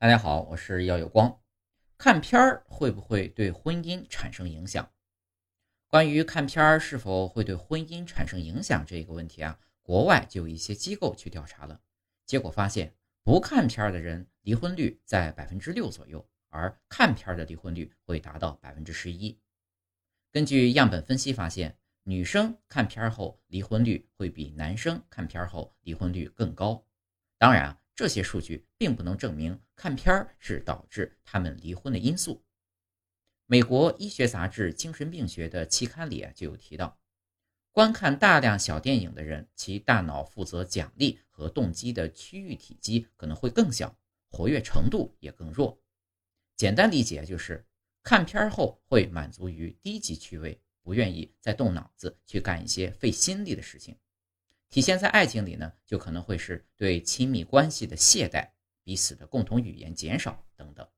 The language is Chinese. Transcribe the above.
大家好，我是耀有光。看片儿会不会对婚姻产生影响？关于看片儿是否会对婚姻产生影响这个问题啊，国外就有一些机构去调查了，结果发现不看片儿的人离婚率在百分之六左右，而看片儿的离婚率会达到百分之十一。根据样本分析发现，女生看片儿后离婚率会比男生看片儿后离婚率更高。当然啊。这些数据并不能证明看片儿是导致他们离婚的因素。美国医学杂志《精神病学》的期刊里啊就有提到，观看大量小电影的人，其大脑负责奖励和动机的区域体积可能会更小，活跃程度也更弱。简单理解就是，看片儿后会满足于低级趣味，不愿意再动脑子去干一些费心力的事情。体现在爱情里呢，就可能会是对亲密关系的懈怠、彼此的共同语言减少等等。